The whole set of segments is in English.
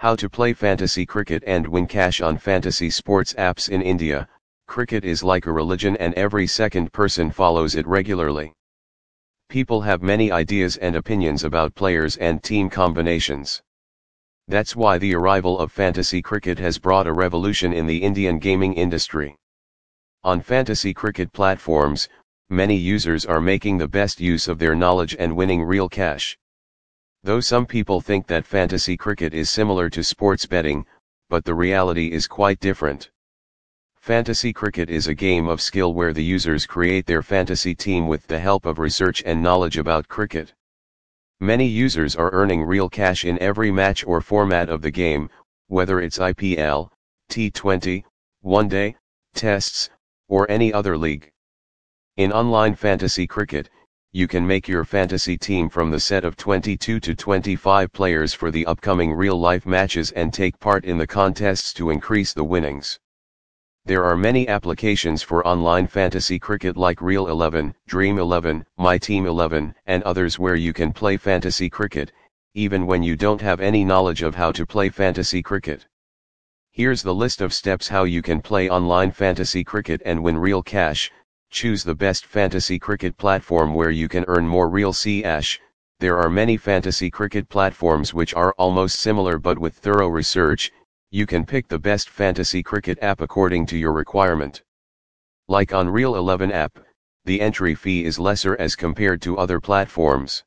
How to play fantasy cricket and win cash on fantasy sports apps in India. Cricket is like a religion and every second person follows it regularly. People have many ideas and opinions about players and team combinations. That's why the arrival of fantasy cricket has brought a revolution in the Indian gaming industry. On fantasy cricket platforms, many users are making the best use of their knowledge and winning real cash. Though some people think that fantasy cricket is similar to sports betting, but the reality is quite different. Fantasy cricket is a game of skill where the users create their fantasy team with the help of research and knowledge about cricket. Many users are earning real cash in every match or format of the game, whether it's IPL, T20, One Day, Tests, or any other league. In online fantasy cricket, you can make your fantasy team from the set of 22 to 25 players for the upcoming real-life matches and take part in the contests to increase the winnings. There are many applications for online fantasy cricket like Real 11, Dream 11, My Team 11, and others where you can play fantasy cricket, even when you don't have any knowledge of how to play fantasy cricket. Here's the list of steps how you can play online fantasy cricket and win real cash, Choose the best fantasy cricket platform where you can earn more real cash. There are many fantasy cricket platforms which are almost similar but with thorough research, you can pick the best fantasy cricket app according to your requirement. Like on Real 11 app, the entry fee is lesser as compared to other platforms.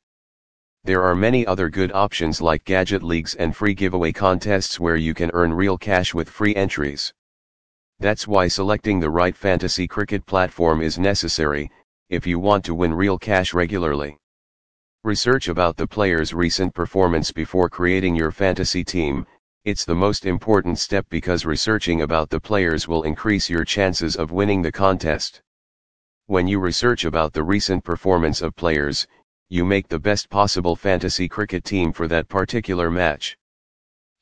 There are many other good options like gadget leagues and free giveaway contests where you can earn real cash with free entries. That's why selecting the right fantasy cricket platform is necessary, if you want to win real cash regularly. Research about the player's recent performance before creating your fantasy team, it's the most important step because researching about the players will increase your chances of winning the contest. When you research about the recent performance of players, you make the best possible fantasy cricket team for that particular match.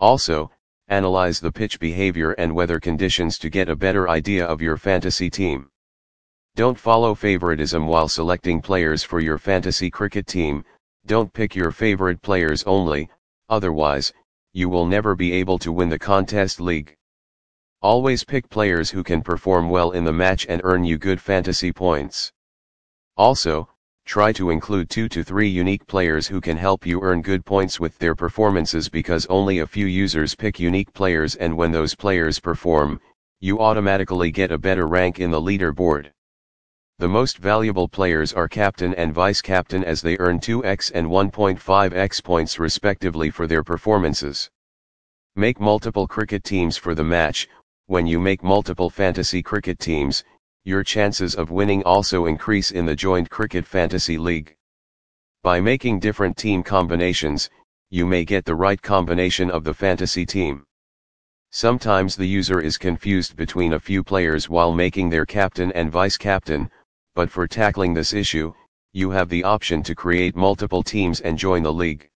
Also, analyze the pitch behavior and weather conditions to get a better idea of your fantasy team. Don't follow favoritism while selecting players for your fantasy cricket team, don't pick your favorite players only, otherwise, you will never be able to win the contest league. Always pick players who can perform well in the match and earn you good fantasy points. Also, Try to include 2 to 3 unique players who can help you earn good points with their performances because only a few users pick unique players and when those players perform, you automatically get a better rank in the leaderboard. The most valuable players are captain and vice captain as they earn 2x and 1.5x points respectively for their performances. Make multiple cricket teams for the match, when you make multiple fantasy cricket teams, your chances of winning also increase in the joint cricket fantasy league. By making different team combinations, you may get the right combination of the fantasy team. Sometimes the user is confused between a few players while making their captain and vice captain, but for tackling this issue, you have the option to create multiple teams and join the league.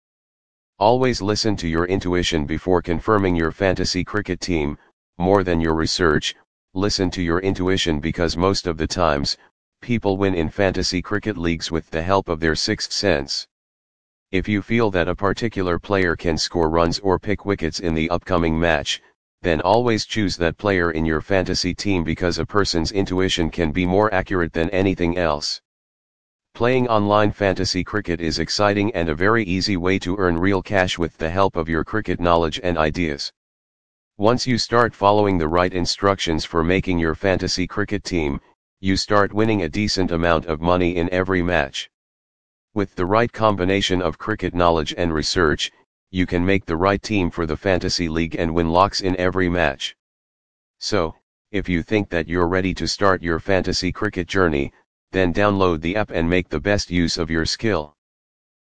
Always listen to your intuition before confirming your fantasy cricket team, more than your research, listen to your intuition because most of the times, people win in fantasy cricket leagues with the help of their sixth sense. If you feel that a particular player can score runs or pick wickets in the upcoming match, then always choose that player in your fantasy team because a person's intuition can be more accurate than anything else. Playing online fantasy cricket is exciting and a very easy way to earn real cash with the help of your cricket knowledge and ideas. Once you start following the right instructions for making your fantasy cricket team, you start winning a decent amount of money in every match. With the right combination of cricket knowledge and research, you can make the right team for the fantasy league and win lakhs in every match. So, if you think that you're ready to start your fantasy cricket journey, then download the app and make the best use of your skill.